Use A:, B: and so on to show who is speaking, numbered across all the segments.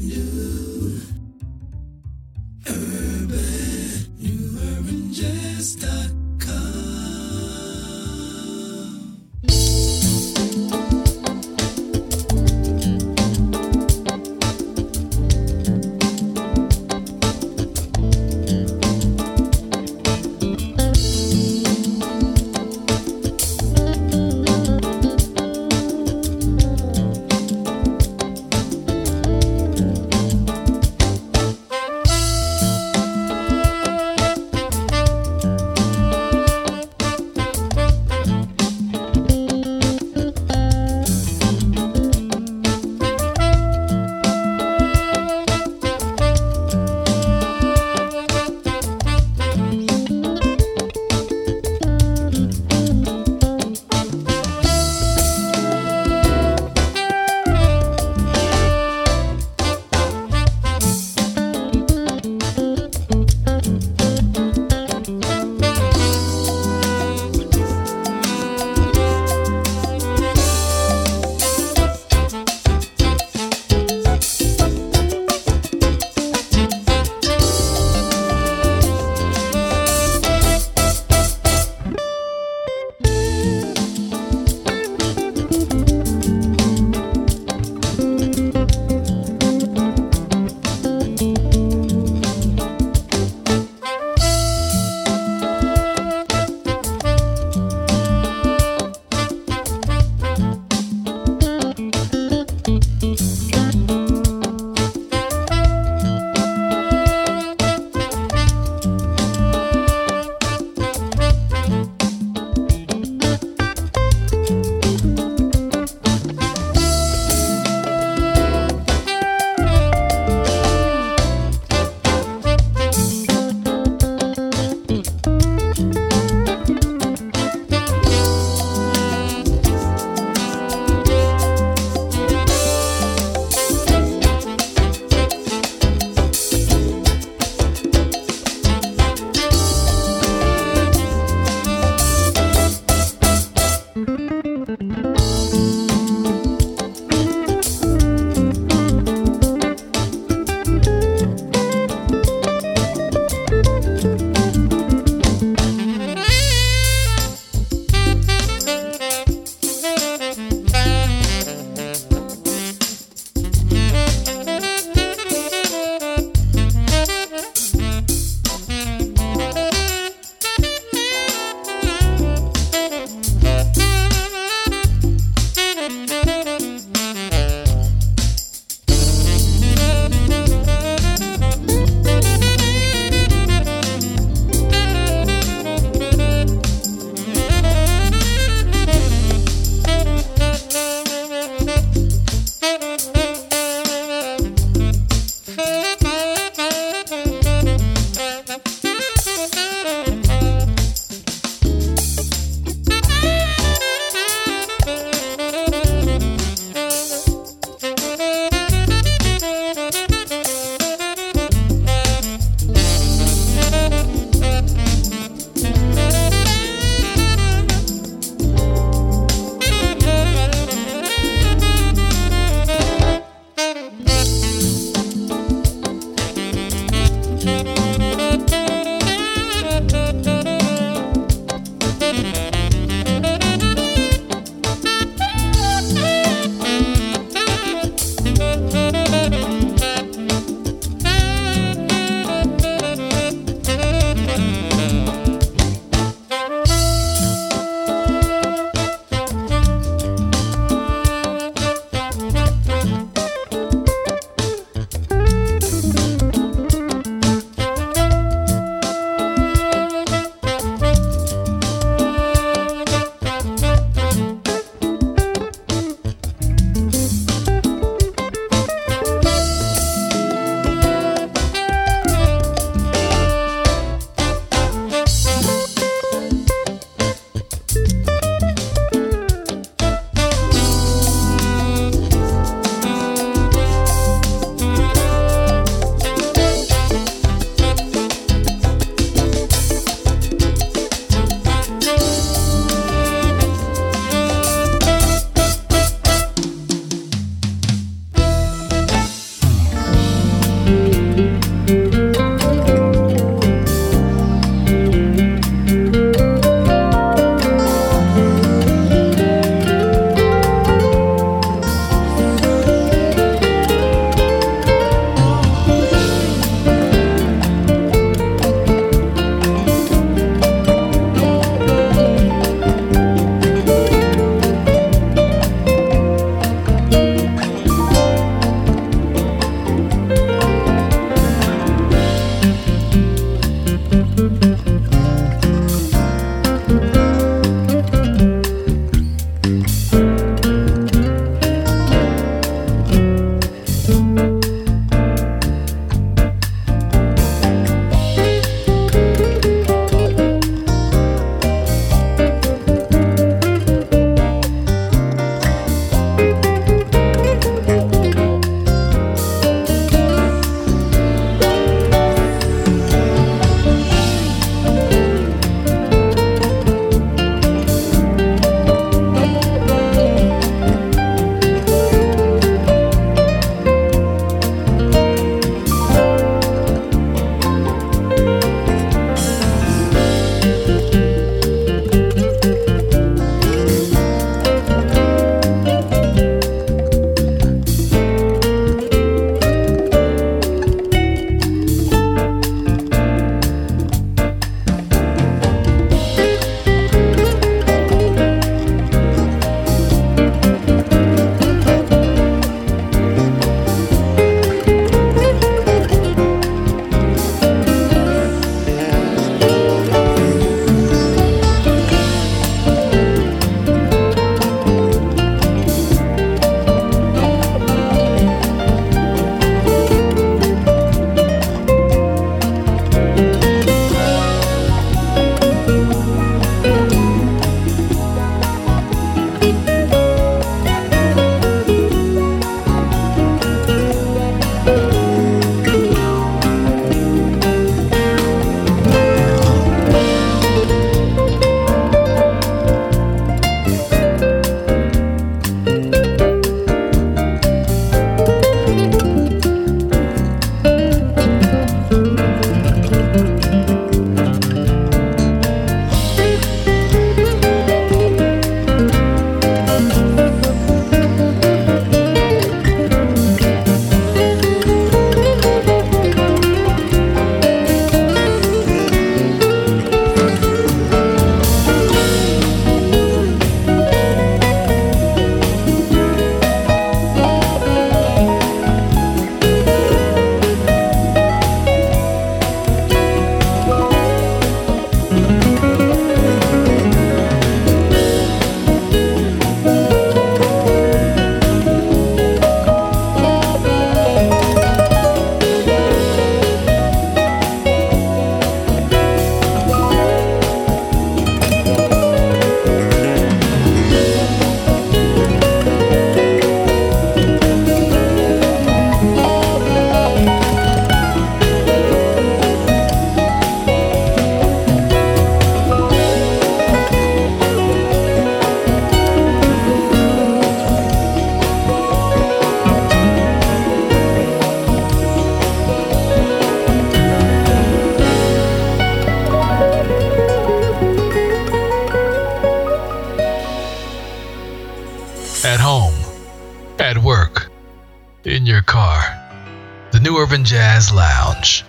A: New. The New Urban Jazz Lounge.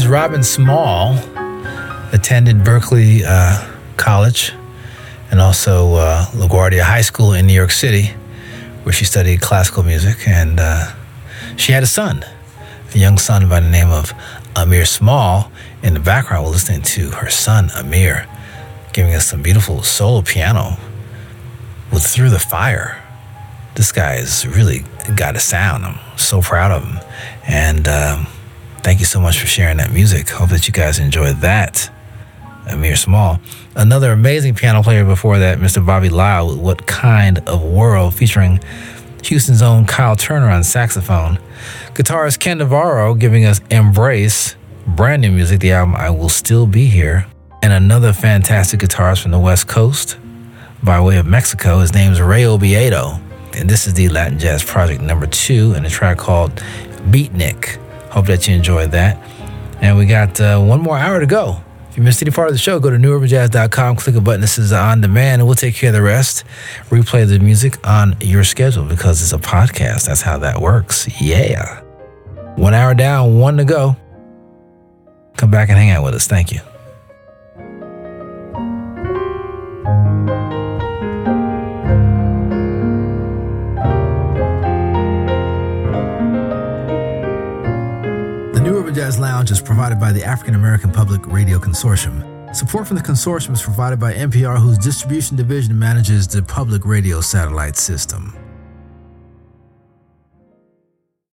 A: Pianist Robin Small attended Berklee uh, College and also uh, LaGuardia High School in New York City, where she studied classical music. And uh, she had a son, a young son by the name of Amir Small. In the background, we're listening to her son, Amir, giving us some beautiful solo piano with Through the Fire. This guy has really got a sound. I'm so proud of him. And um, thank you so much for sharing that music. Hope that you guys enjoyed that. Amir Small. Another amazing piano player before that, Mr. Bobby Lyle, with What Kind of World, featuring Houston's own Kyle Turner on saxophone. Guitarist Ken Navarro giving us Embrace, brand new music, the album I Will Still Be Here. And another fantastic guitarist from the West Coast, by way of Mexico. His name is Ray Obiedo. And this is the Latin Jazz Project number two, and a track called Beatnik. Hope that you enjoyed that. And we got uh, one more hour to go. If you missed any part of the show, go to newurbanjazz.com, click a button that says on demand, and we'll take care of the rest. Replay the music on your schedule because it's a podcast. That's how that works. Yeah. One hour down, one to go. Come back and hang out with us. Thank you. Provided by the African American Public Radio Consortium. Support from the consortium is provided by NPR, whose distribution division manages the public radio satellite system.